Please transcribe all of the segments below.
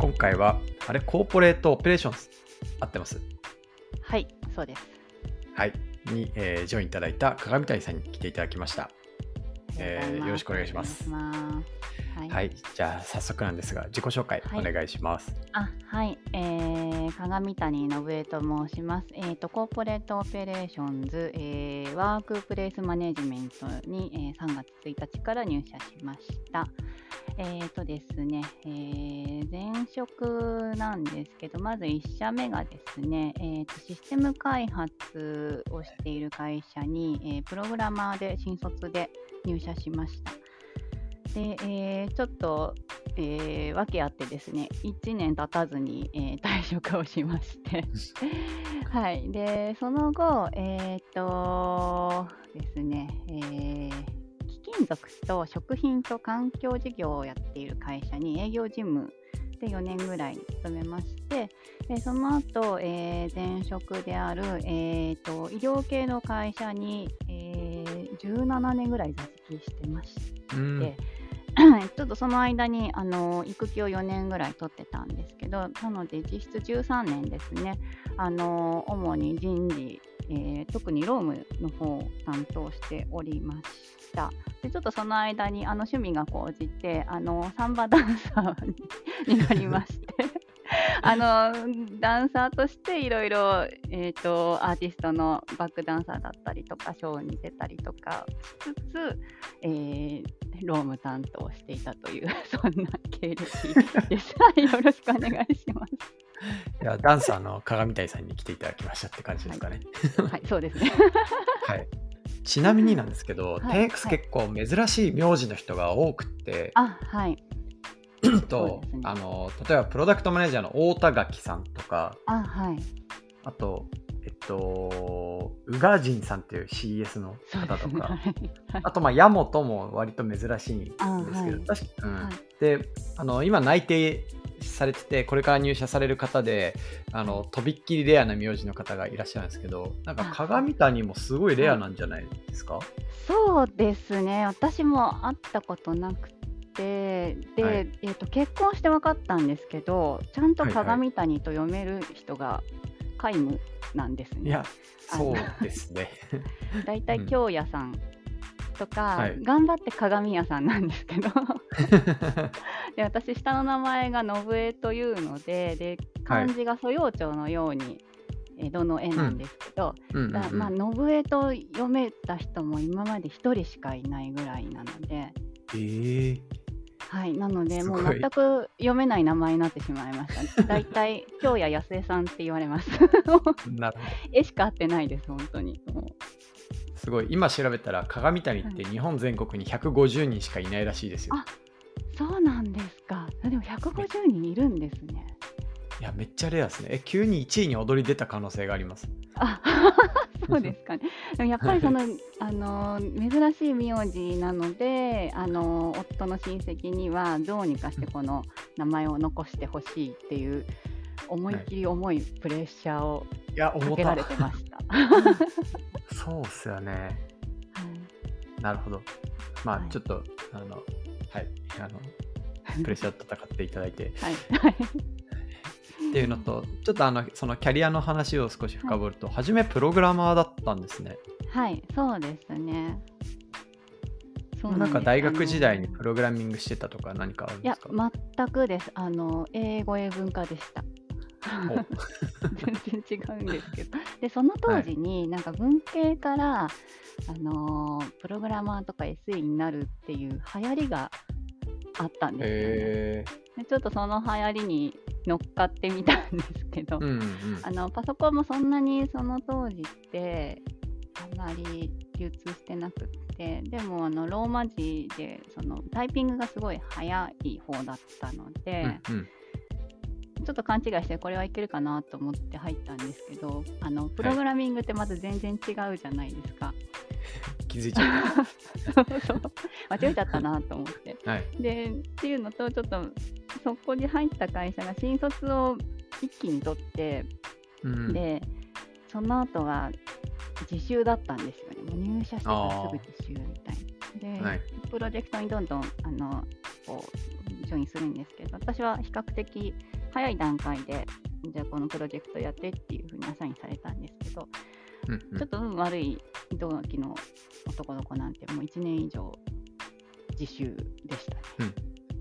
今回は、あれ、 Corporate Operations 、合ってます？はい、そうです。はい。に、えージョインいただいた鏡谷さんに来ていただきました。ありがとうございますよろしくお願いしますはい。はい。じゃあ、早速なんですが、自己紹介はいお願いします。あ、はい。えー、鏡谷信江と申します。えっ、と、 Corporate Operations 、えー Workplace Management に、えー3月1日から入社しました。えっ、とですね、えー前職なんですけど、まず1社目がですね、えーとシステム開発をしている会社に、えープログラマーで新卒で入社しました。で、えーちょっと、えー、訳あってですね、1年経たずに、えー退職をしまして、はい。で、その後、えっ、とですね、えー貴金属と食品と環境事業をやっている会社に営業事務で4年ぐらい勤めまして、でその後、えー前職である、えーと医療系の会社に、えー17年ぐらい在籍してまして、うん。で ちょっとその間にあの育休を4年ぐらい取ってたんですけど、なので実質13年ですね、あの主に人事、えー特に労務の方を担当しておりました。でちょっとその間にあの趣味が高じてあのサンバダンサーにになりまして。あのダンサーとしていろいろ、えー、とアーティストのバックダンサーだったりとかショーに出たりとかしつつ、えー労務担当していたという そんな経歴です。はいよろしくお願いします。いやダンサーの鏡谷さんに来ていただきましたって感じですかね。はい、そうですね。はい。ちなみになんですけど、はいテンクス結構珍しい名字の人が多くって、あ、はい。とねあの例えばプロダクトマネージャーの太田垣さんとか、あ、はい。あと、えっと、宇賀神さんっていう CS の。方とか、はいあと、まあ、ヤモトも割と珍しいんですけど、あはい確か、うんはいであの今内定されててこれから入社される方であのとびっきりレアな名字の方がいらっしゃるんですけどなんかあ。鏡谷もすごいレアなんじゃないですか、そうですね。私も会ったことなくて、で、はい。えっ、と結婚して分かったんですけど、ちゃんとはいはい。鏡谷と読める人が皆無なんですね。いやあそうですね。だいたいうん。京屋さんとか、はい。頑張って鏡屋さんなんですけど で私下の名前が信江というのでで漢字が蘇葉町のように江戸の絵なんですけど、うん。うんうんだまあ、信江と読めた人も今まで1人しかいないぐらいなので、えー。はい、なのですもう全く読めない名前になってしまいました。だいたい京谷安江さんって言われます。絵しか合ってないです、本当に。すごい。今調べたら鏡谷って日本全国に150人しかいないらしいですよ、あそうなんですか。でも150人いるんですね。いやめっちゃレアですねえ急に1位に躍り出た可能性がありますあ そうですかね。でもやっぱりその、あの珍しい名字なので、あの夫の親戚にはどうにかしてこの名前を残してほしいっていう思いっきり重いプレッシャーをかけられてました。は いそうっすよねなるほど。まあ、はいちょっと、あの、はい、あの、プレッシャーと戦っていただいてはいはいっていうのと、ちょっとあの、そのキャリアの話を少し深掘ると、初めプログラマーだったんですね。はい、そうですね。そうなんか大学時代にプログラミングしてたとか何かあるんいやですか、全くです。あの、英語英文化でした。全然違うんですけど。で、その当時に、なんか文系から、あのープログラマーとか SE になるっていう流行りがあったんですよね。ちょっとその流行りに乗っかってみたんですけど、ー、うんうん。あのパソコンもそんなにその当時ってあまり流通してなくってでもあのローマ字でそのタイピングがすごい早い方だったので、うんうんちょっと勘違いしてこれはいけるかなと思って入ったんですけどあのプログラミングってまず全然違うじゃないですか。気づいちゃっ そうそう間違えちゃったなと思って。た。はい。でっていうのとちょっとそこに入った会社が新卒を一気に取ってうん、で、その後が自習だったんですよね。もう入社してからすぐ自習みたいな。で、はいプロジェクトにどんどんあのこうようにするんですけど、私は比較的早い段階で、じゃあこのプロジェクトやってっていうふうにアサインされたんですけど、うんうんちょっと運悪い同期の男の子なんてもう1年以上自習でしたね。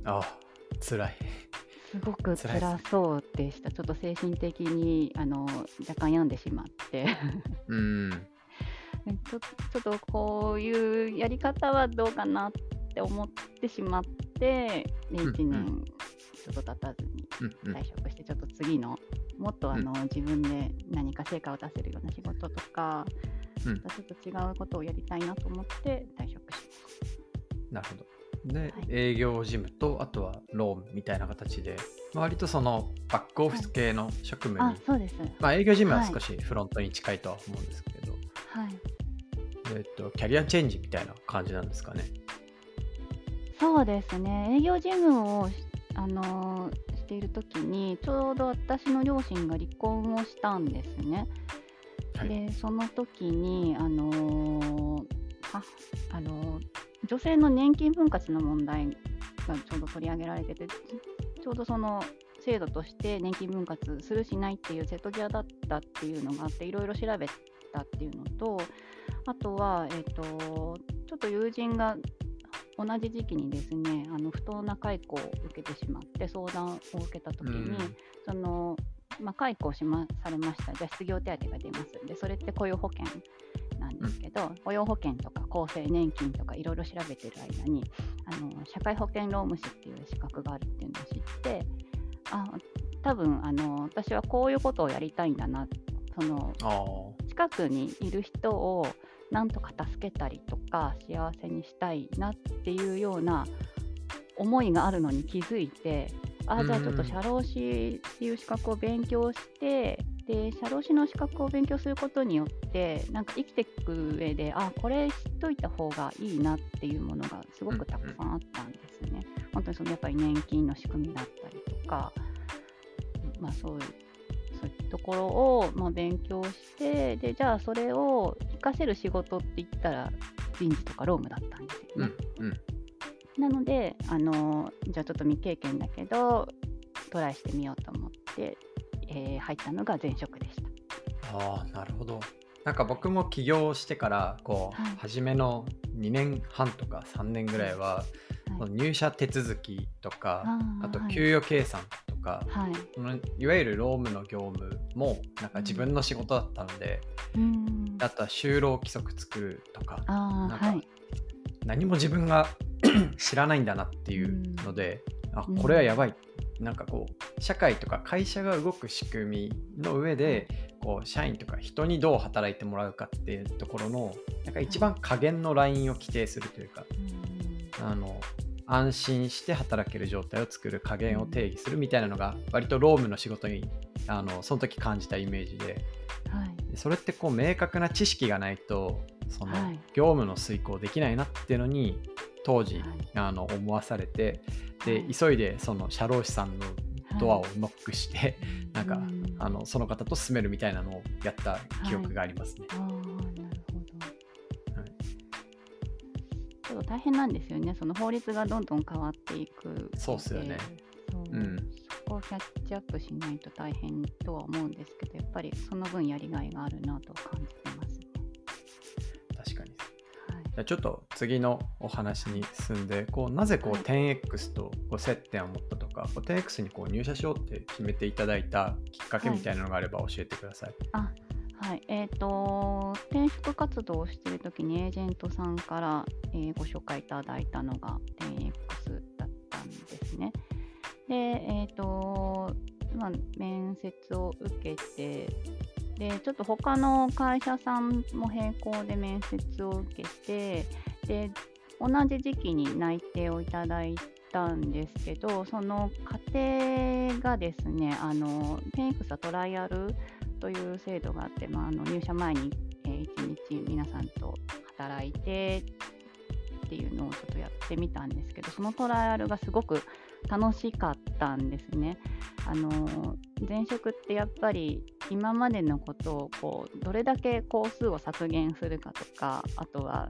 ああ、辛い。すごく辛そうでした。ちょっと精神的にあの若干病んでしまって。うん。ちょちょっとこういうやり方はどうかなって思ってしまって、でうんうん1年ちょっと経たずに退職して、ちょっと次のもっとあの、自分で何か成果を出せるような仕事とか、うんまたちょっと違うことをやりたいなと思って退職しなるほど。で、はい営業事務と、あとはロームみたいな形で、割とそのバックオフィス系の職務まに、した。あそうです。まあ営業事務ははい少しフロントに近いとは思うんですけれど、はい。えっと、キャリアチェンジみたいな感じなんですかね。そうですね、営業事務をし、あのーしているときに、ちょうど私の両親が離婚をしたんですね。はい。で、その時に、あのーはあのー女性の年金分割の問題がちょうど取り上げられてて、ちょうどその制度として年金分割するしないっていう瀬戸際だったっていうのがあって、いろいろ調べたっていうのと、あとは、えっ、と、ちょっと友人が同じ時期にですね、あの不当な解雇を受けてしまって相談を受けた時に、そのまあ、解雇しまされました、じゃあ失業手当が出ます。で、それって雇用保険なんですけど、雇用保険とか厚生年金とかいろいろ調べてる間にあの、社会保険労務士っていう資格があるっていうのを知って、あ多分あの私はこういうことをやりたいんだな、その。近くにいる人をなんとか助けたりとか幸せにしたいなっていうような思いがあるのに気づいてあじゃあちょっとうん社労士っていう資格を勉強してで社労士の資格を勉強することによってなんか生きていく上であこれ知っといた方がいいなっていうものがすごくたくさんあったんですね。本当にそのやっぱり年金の仕組みだったりとか、まあ、そうところを、まあ、勉強してでじゃあそれを活かせる仕事って言ったら人事とか労務だったんですよね。うん。うん。なのであのじゃあちょっと未経験だけどトライしてみようと思って、えー入ったのが前職でした。ああ、なるほど。なんか僕も起業してから、こう、はい初めの2年半とか3年ぐらいは、はい入社手続きとか、あとはい給与計算とか、はい、そのいわゆる労務の業務もなんか自分の仕事だったので、うんあとは就労規則作るとかあなんかーはい。何も自分が 知らないんだなっていうので、あうん。これはやばい、なんかこう社会とか会社が動く仕組みの上でこう社員とか人にどう働いてもらうかっていうところのなんか一番加減のラインを規定するというか、うん。あの安心して働ける状態を作る加減を定義するみたいなのが割と労務の仕事にあのその時感じたイメージで。はい。でそれってこう明確な知識がないとそのはい。業務の遂行できないなっていうのに当時、はい。あの思わされてで、はい。急いでその社労士さんのドアをノックして、なんかうんあのその方と進めるみたいなのをやった記憶がありますね。ちょっと大変なんですよね。その法律がどんどん変わっていく。そうっすよねそううんそこをキャッチアップしないと大変とは思うんですけど、やっぱりその分やりがいがあるなと感じてますね。確かにはい。じゃあちょっと次のお話に進んでこうなぜこうはい 10X とこう接点を持ったとかこう 10X にこう入社しようって決めていただいたきっかけみたいなのがあれば教えてください。あはい、えっ、と、転職活動をしているときにエージェントさんから、えーご紹介いただいたのが 10X だったんですね。で、えっ、と、まあ、面接を受けて、で、ちょっと他の会社さんも並行で面接を受けて、で、同じ時期に内定をいただいたんですけど、その過程がですね、あの、10X はトライアルという制度があって、まあ、あの入社前に、えー、1日皆さんと働いてっていうのをちょっとやってみたんですけどそのトライアルがすごく楽しかったんですね。あの前職ってやっぱり今までのことをこうどれだけ工数を削減するかとかあとは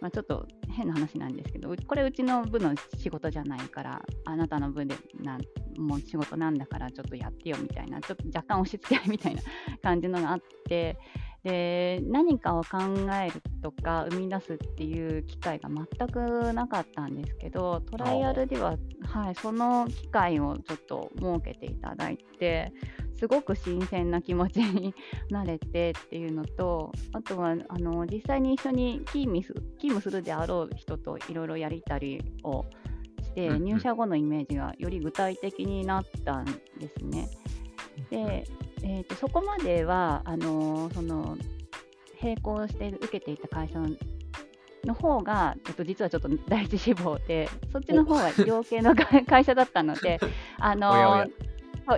まあ、ちょっと変な話なんですけどこれうちの部の仕事じゃないからあなたの部でなんもう仕事なんだからちょっとやってよみたいなちょっと若干押し付け合いみたいな感じのがあってで何かを考えるとか生み出すっていう機会が全くなかったんですけどトライアルでは、はい、その機会をちょっと設けていただいてすごく新鮮な気持ちになれてっていうのとあとはあの実際に一緒に勤務す勤務するであろう人といろいろやりたりをして入社後のイメージがより具体的になったんですね。でえーと、そこまではあのその並行して受けていた会社の方が、えっと、実はちょっと第一志望でそっちの方は医療系の 会社だったのであの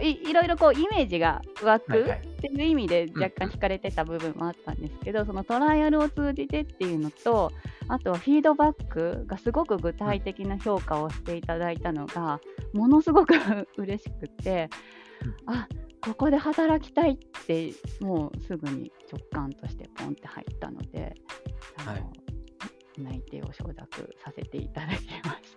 いいろいろこうイメージが湧くっていう意味で若干惹かれてた部分もあったんですけど、そのトライアルを通じてっていうのとあとはフィードバックがすごく具体的な評価をしていただいたのがものすごく嬉しくて、あここで働きたいってもうすぐに直感としてポンって入ったので、はい、内定を承諾させていただきまし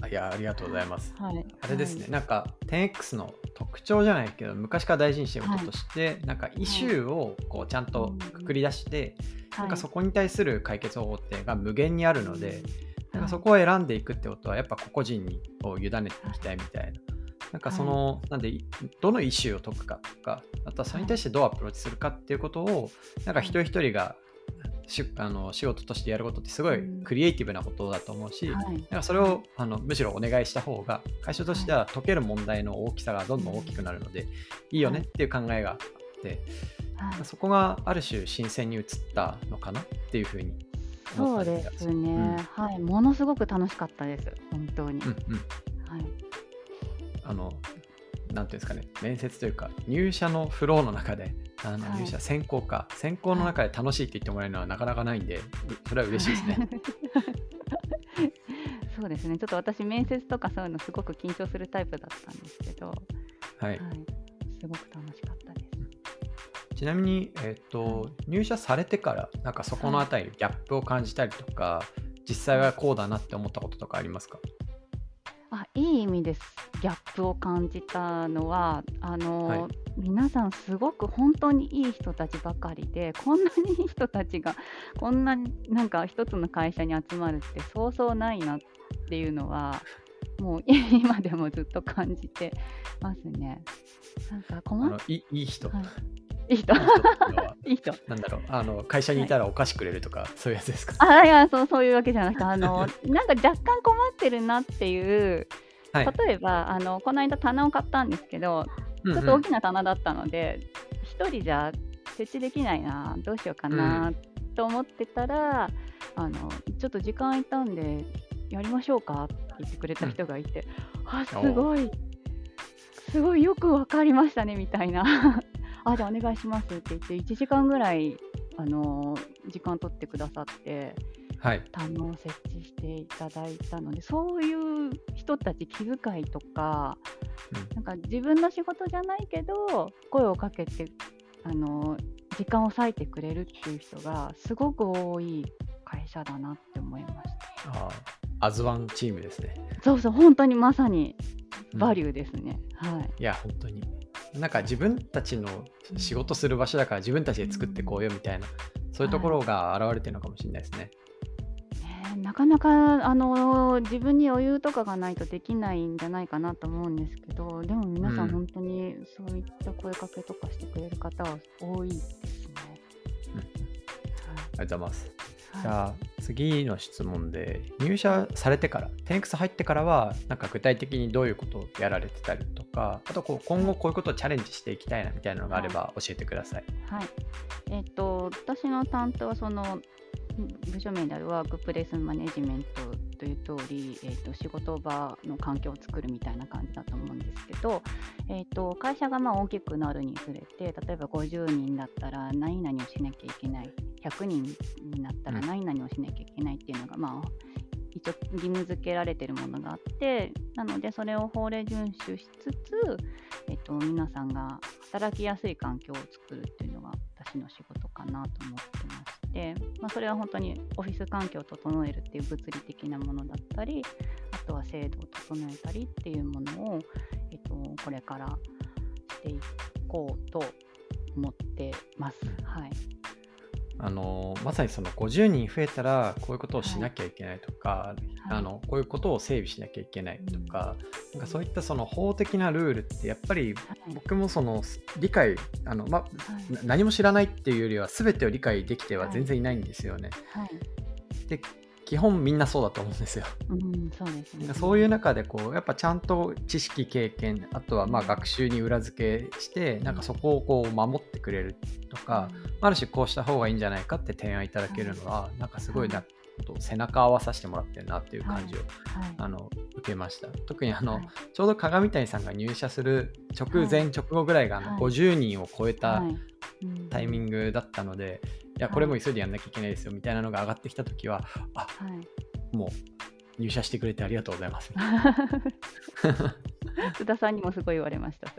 た。いやありがとうございます。はい、あれですね、はい、なんか 10X の特徴じゃないけど昔から大事にしてることとして、はい、なんかイシューをこうちゃんとくくり出して、はい、なんかそこに対する解決方法ってが無限にあるので、なんかそこを選んでいくってことはやっぱ個々人にこう委ねていきたいみたいな。なんかその、はい、なんでどのイシューを解くかとかあとはそれに対してどうアプローチするかっていうことをなんか一人一人がしあの仕事としてやることってすごいクリエイティブなことだと思うし、はい、だからそれをあのむしろお願いした方が会社としては解ける問題の大きさがどんどん大きくなるので、いいよねっていう考えがあって、はい、そこがある種新鮮に移ったのかなっていうふうにそうですね、うん、はい。ものすごく楽しかったです。本当に、うんうん、はい。あの、なんていうんですかね、面接というか、入社のフローの中で、あの入社選考か、選考の中で楽しいって言ってもらえるのはなかなかないんで、それは嬉しいですね。そうですね、ちょっと私、面接とかそういうのすごく緊張するタイプだったんですけど、はい、はい、すごく楽しかったです。ちなみに、えーと、入社されてから、なんかそこのあたり、ギャップを感じたりとか、実際はこうだなって思ったこととかありますか？あいい意味です。ギャップを感じたのはあの、はい、皆さんすごく本当にいい人たちばかりでこんなにいい人たちがこんななんか一つの会社に集まるってそうそうないなっていうのはもう今でもずっと感じてますね。なんか困っいい人、はい いい人？いい人？なんだろう、あの会社にいたらお菓子くれるとか、はい、そういうやつですか？あいやそう、そういうわけじゃなくて、あの なんか若干困ってるなっていう、はい、例えばあの、この間棚を買ったんですけど、ちょっと大きな棚だったので、一、うんうん、人じゃ設置できないな、どうしようかな、と思ってたら、あのちょっと時間空いたんで、やりましょうかって言ってくれた人がいて、うん、あすごい、すごいよく分かりましたねみたいな。あじゃあお願いしますって言って1時間ぐらい、あのー、時間取ってくださって、はい、棚を設置していただいたのでそういう人たち気遣いとか、うん、なんか自分の仕事じゃないけど声をかけて、あのー、時間を割いてくれるっていう人がすごく多い会社だなって思いました。あアズワンチームですね。そうそう本当にまさにバリューですね。うん、はい。いや本当になんか自分たちの仕事する場所だから自分たちで作ってこうよみたいな、そういうところが現れてるのかもしれないですね。はい、なかなかあの自分に余裕とかがないとできないんじゃないかなと思うんですけどでも皆さん本当にそういった声かけとかしてくれる方は多いですね。うん、ありがとうございます。じゃあ次の質問で入社されてから 10X 入ってからはなんか具体的にどういうことをやられてたりとかあとこう今後こういうことをチャレンジしていきたいなみたいなのがあれば教えてください。はい、はい、えっ、ー、と私の担当はその部署名であるワークプレイスマネジメントという通り、えーと、仕事場の環境を作るみたいな感じだと思うんですけど、えーと、会社がまあ大きくなるにつれて例えば50人だったら何々をしなきゃいけない100人になったら何々をしなきゃいけないっていうのが、まあ、一応義務付けられてるものがあってなのでそれを法令遵守しつつ、えっと、皆さんが働きやすい環境を作るっていうのが私の仕事かなと思ってます。て、まあ、それは本当にオフィス環境を整えるっていう物理的なものだったりあとは制度を整えたりっていうものを、えっと、これからしていこうと思ってます。はいあのまさにその50人増えたらこういうことをしなきゃいけないとか、はい、あのこういうことを整備しなきゃいけないとか,、なんかそういったその法的なルールってやっぱり僕もその理解あの、ま、はい、何も知らないっていうよりは全てを理解できては全然いないんですよね。はい、で基本みんなそうだと思うんですよ。うん、そうですね。そういう中でこうやっぱちゃんと知識経験あとはまあ学習に裏付けしてなんかそこをこう守ってくれるとか、ある種こうした方がいいんじゃないかって提案いただけるのは、なんかすごいな、と背中合わさせてもらってるなっていう感じを、あの受けました。特にあの、ちょうど鏡谷さんが入社する直前、直後ぐらいがあの50人を超えたタイミングだったので、いやこれも急いでやんなきゃいけないですよみたいなのが上がってきた時はあ、もう入社してくれてありがとうございます。津田さんにもすごい言われました。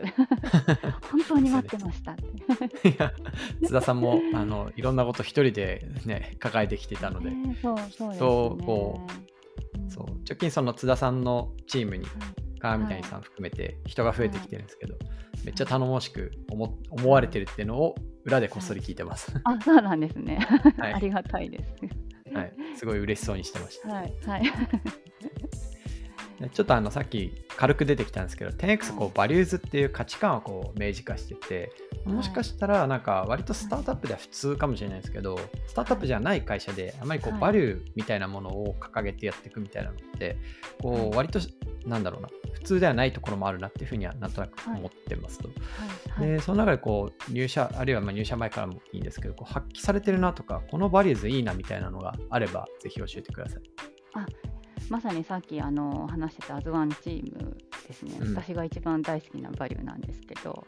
本当に待ってました。いや津田さんもあのいろんなこと一人でね抱えてきてたので、そうそうですね。こうそう直近その津田さんのチームに川上谷さん含めて人が増えてきてるんですけど、はい、めっちゃ頼もしく思思われてるっていうのを裏でこっそり聞いてます。あ、そうなんですね。はい、ありがたいです。はい、すごい嬉しそうにしてました。はい、はい。ちょっとあのさっき軽く出てきたんですけど 10X こうバリューズっていう価値観をこう明示化しててもしかしたらなんか割とスタートアップでは普通かもしれないですけどスタートアップじゃない会社であまりこうバリューみたいなものを掲げてやっていくみたいなのってこう割となんだろうな普通ではないところもあるなっていうふうにはなんとなく思ってますと。でその中でこう入社あるいはま入社前からもいいんですけどこう発揮されてるなとかこのバリューズいいなみたいなのがあればぜひ教えてください。あまさにさっきあの話してたアズワンチームですね、うん、私が一番大好きなバリューなんですけど、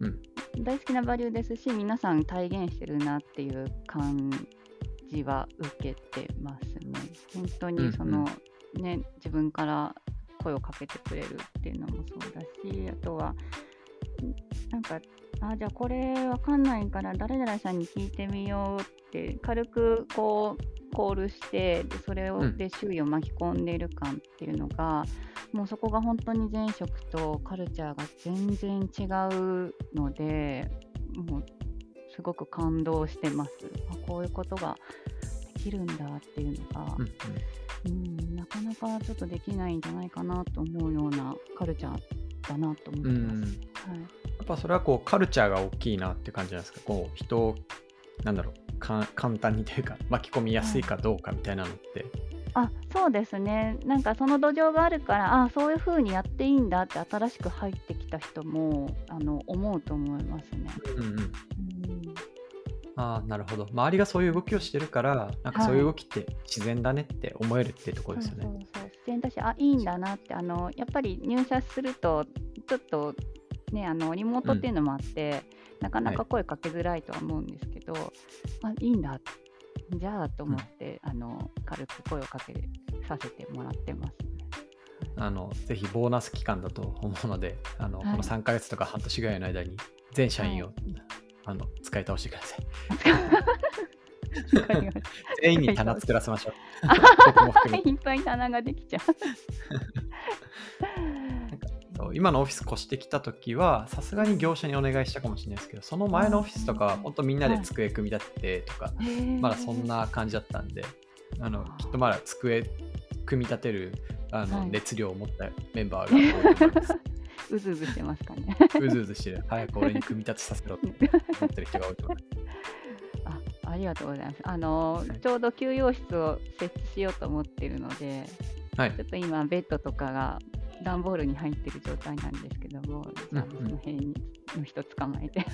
うん、大好きなバリューですし皆さん体現してるなっていう感じは受けてますね。本当にその、うん。うん、ね自分から声をかけてくれるっていうのもそうだしあとはなんかあじゃあこれわかんないから誰々さんに聞いてみようって軽くこうコールしてでそれをで周囲を巻き込んでいる感っていうのが、うん、もうそこが本当に前職とカルチャーが全然違うのでもうすごく感動してます。あこういうことができるんだっていうのが、うん、うん、なかなかちょっとできないんじゃないかなと思うようなカルチャーだなと思ってます。はい、やっぱそれはこうカルチャーが大きいなって感じなんですか？こう人なんだろう簡単にというか 巻き込みやすいかどうかみたいなのって。あそうですねなんかその土壌があるからあそういうふうにやっていいんだって新しく入ってきた人もあの思うと思いますね。うんうん、うん、あなるほど周りがそういう動きをしてるからなんかそういう動きって自然だねって思えるっていうところですよね。そうそうそう自然だしあいいんだなってあのやっぱり入社するとちょっとねあのリモートっていうのもあって、うん、なかなか声かけづらいとは思うんですけど、はい、あいいんだ。じゃあと思って、うん、あの軽く声をかけさせてもらってます、あのぜひボーナス期間だと思うのであの、はい、この3か月とか半年ぐらいの間に全社員を、はい、あの使い倒してください。全員に棚作らせましょう。いっぱい棚ができちゃう。今のオフィス越してきた時はさすがに業者にお願いしたかもしれないですけどその前のオフィスとかは本当みんなで机組み立ててとか、はい、まだそんな感じだったんであのきっとまだ机組み立てるあの、はい、熱量を持ったメンバーが多いと思います。うずうずしてますかね。うずうずしてる。早く俺に組み立てさせろって思ってる人が多いと思います。あありがとうございます。あの、はい、ちょうど休養室を設置しようと思ってるので、はい、ちょっと今ベッドとかが段ボールに入ってる状態なんですけども、じゃあその辺にの人捕まえて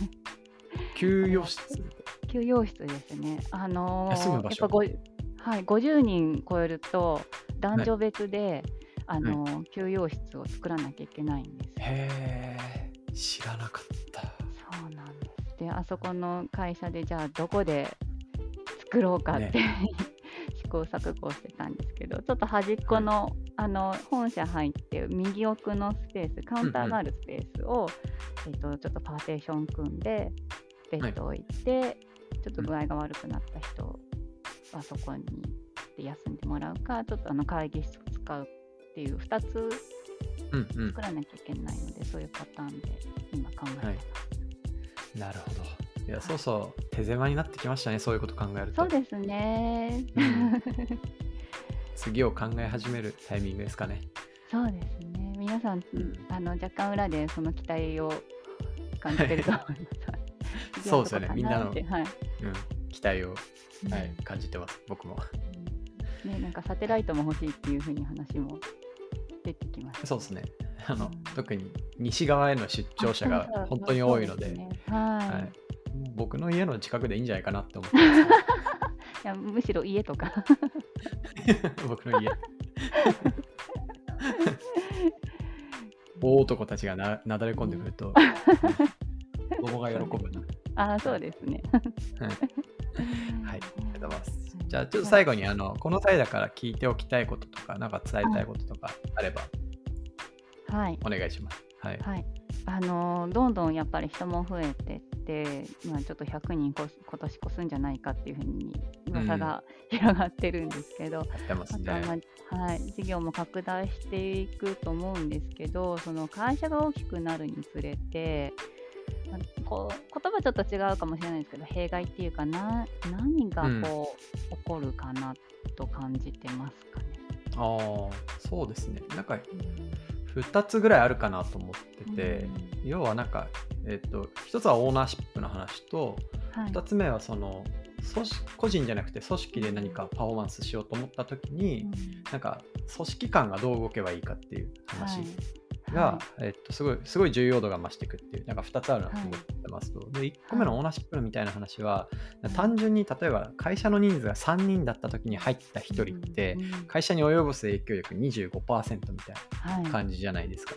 休養室？休養室ですね。あのー、やっぱご、はい、50人超えると男女別で、はい、あのーはい、休養室を作らなきゃいけないんです。へえ、知らなかった。そうなんです。で、あそこの会社でじゃあどこで作ろうかって、ね、試行錯誤してたんですけど、ちょっと端っこの、はい、あの本社入って右奥のスペース、カウンターがあるスペースを、うんうん、えーと、ちょっとパーテーション組んで、ベッド置いて、はい、ちょっと具合が悪くなった人はそこに行って休んでもらうか、ちょっとあの会議室を使うっていう2つうんうん作。らなきゃいけないので、そういうパターンで今考えてます。はいなるほど。いや、そうそう、手狭になってきましたね、そういうこと考えると。そうですね。うん 次を考え始めるタイミングですかね。そうですね。皆さん、んあの若干裏でその期待を感じてると思います。そうですよね次はどこかってはい。うん、期待を、はうんい、感じてます、僕も。ね、なんかサテライトも欲しいっていうふうに話も出てきました。そうですね。あのうん特に西側への出張者が本当に多いので、僕の家の近くでいいんじゃないかなって思ってます、いやむしろ家とか 僕の家。大男たちがななだれ込んでくると、子供が喜ぶな。ああそうですねはいはい、ありがとうございます。じゃあ、ちょっと最後に、あの、この際だから聞いておきたいこととか、なんか伝えたいこととかあれば、はいお願いします。はい。はいあのーどんどんやっぱり人も増えて、まあ、ちょっと100人こす今年越すんじゃないかっていうふうに噂が 広がってるんですけど、やってますあとは、はい、事業も拡大していくと思うんですけどその会社が大きくなるにつれて、まあこう言葉ちょっと違うかもしれないですけど弊害っていうかな何がこう、起こるかなと感じてますかね。ああ、そうですね。なんか、2つぐらいあるかなと思ってて、要はなんか、えっと、1つはオーナーシップの話と、はい。2つ目はその、組織個人じゃなくて組織で何かパフォーマンスしようと思った時に、なんか組織間がどう動けばいいかっていう話が、えっと、すごいすごい重要度が増していくっていうなんか2つあるなと思ってますと、で1個目のオーナーシップみたいな話は、単純に例えば会社の人数が3人だった時に入った1人って、会社に及ぼす影響力25%みたいな感じじゃないですか。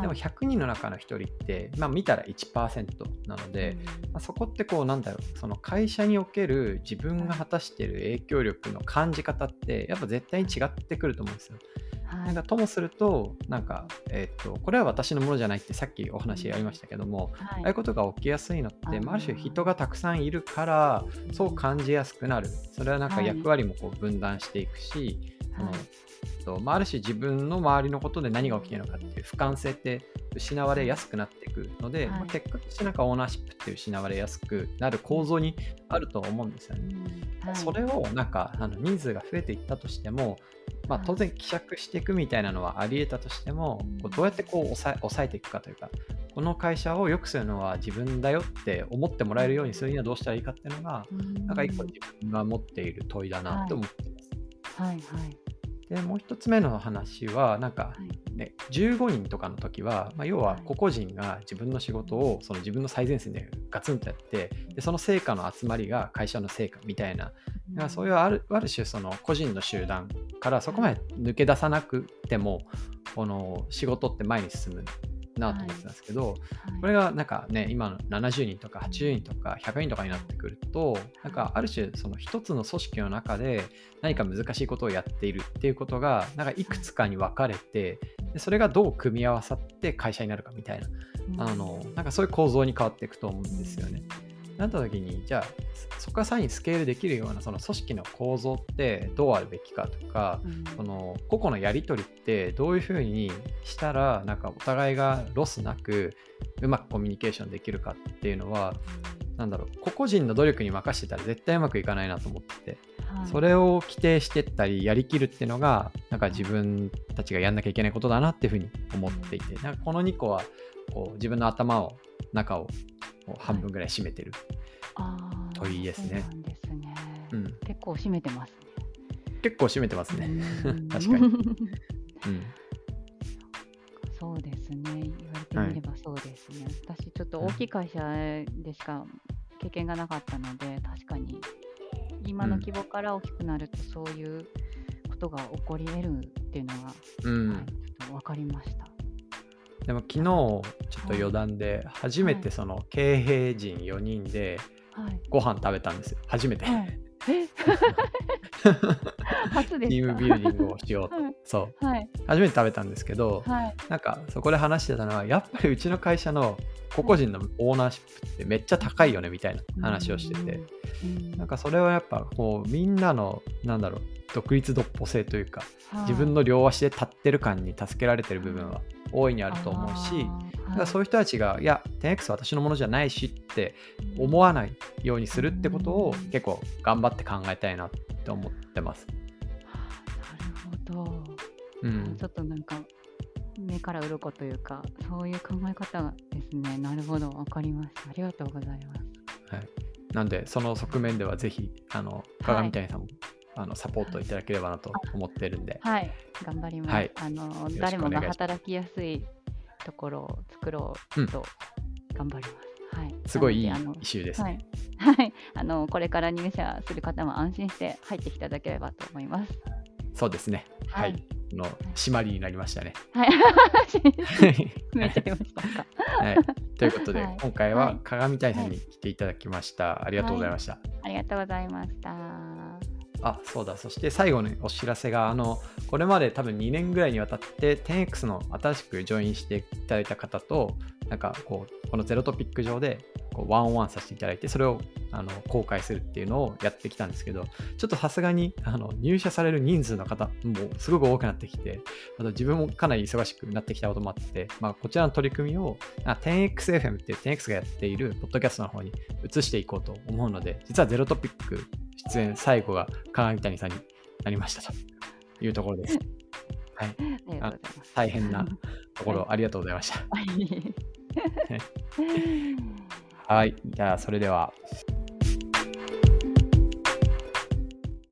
でも100人の中の1人って、まあ、見たら1%なので、まあ、そこってこうなんだろうその会社における自分が果たしている影響力の感じ方ってやっぱ絶対に違ってくると思うんですよ。なんかともするとなんか、えっとこれは私のものじゃないってさっきお話ありましたけども、ああいうことが起きやすいのって、ある種人がたくさんいるからそう感じやすくなる。それはなんかはい。役割もこう分断していくし、はい。えっとまあ、ある種自分の周りのことで何が起きているのかっていう俯瞰性って失われやすくなっていくので、はい。まあ、結果としてなんかオーナーシップって失われやすくなる構造にあると思うんですよね。それをなんかあの人数が増えていったとしても、まあ、はい当然希釈していくみたいなのはあり得たとしても、こうどうやってこう抑え抑えていくかというかこの会社を良くするのは自分だよって思ってもらえるようにするにはどうしたらいいかっていうのが、なんか一個自分が持っている問いだなと思ってます。はいはいでもう一つ目の話はなんか、はい。ね、15人とかの時は、まあ、要ははい。個々人が自分の仕事をその自分の最前線でガツンとやってでその成果の集まりが会社の成果みたいな。だからそういうあるある種その個人の集団からそこまで抜け出さなくてもこの仕事って前に進むなと思ってたんですけど、これがなんかね今の70人とか80人とか100人とかになってくるとなんかある種その一つの組織の中で何か難しいことをやっているっていうことがなんかいくつかに分かれてでそれがどう組み合わさって会社になるかみたいなあのなんかそういう構造に変わっていくと思うんですよね。なった時にじゃあそこからさらにスケールできるようなその組織の構造ってどうあるべきかとかその個々のやり取りってどういうふうにしたらなんかお互いがロスなくうまくコミュニケーションできるかっていうのはなんだろう個々人の努力に任せてたら絶対うまくいかないなと思っててそれを規定してったりやりきるっていうのがなんか自分たちがやんなきゃいけないことだなっていうふうに思っていてなんかこの2個はこう自分の頭を中をこう半分ぐらい占めてる、といいですね。そうですね。うん、結構占めてます結構占めてますね。確かに。うん。そうですね。言われてみればそうですね、私ちょっと大きい会社でしか経験がなかったので確かに今の規模から大きくなるとそういうことが起こり得るっていうのが、うん。はい、ちょっと分かりました。でも昨日ちょっと余談で初めてその経営陣4人ではい。ご飯食べたんですよ。初めて、はい、え？初でチームビルディングをしようと。はいそう。はい。初めて食べたんですけど、はい。なんかそこで話してたのは、やっぱりうちの会社の個々人のオーナーシップってめっちゃ高いよねみたいな話をしてて、うん、なんかそれはやっぱこうみんなの、なんだろう、独立独歩性というか、はい。自分の両足で立ってる感に助けられてる部分は大いにあると思うし、だからそういう人たちが、いや、10X は私のものじゃないしって思わないようにするってことをうん結構頑張って考えたいなって思ってます。なるほど。うんちょっとなんか目から鱗というかそういう考え方ですね。なるほど、わかりました。ありがとうございます。はい、なんで、その側面ではぜひ、あの、鏡谷さんも、あのサポートいただければなと思ってるんで、はい、頑張ります。はいあの誰もが働きやすいところを作ろうと頑張ります。はい。すごいいいイシューですはね。い、はい、あのこれから入社する方も安心して入っていただければと思います。そうですね。は。はいいの締まりになりましたね。はい、はい決めちゃいましたか。はいということで、はい今回ははい鏡谷さんに来ていただきました。ありがとうございました。ありがとうございました。あ、そうだ。そして最後のお知らせが、あの、これまで多分2年ぐらいにわたって 10X の新しくジョインしていただいた方と、なんかこう、このゼロトピック上で、こうワンオンワンさせていただいて、それをあの公開するっていうのをやってきたんですけど、ちょっとさすがにあの入社される人数の方もすごく多くなってきて、あと自分もかなり忙しくなってきたこともあって、まあ、こちらの取り組みをあ 10XFM っていう 10X がやっているポッドキャストの方に移していこうと思うので、実はゼロトピック出演最後が鏡谷さんになりましたというところです。はい、あ。大変なところありがとうございました。はい。はい、じゃあそれでは。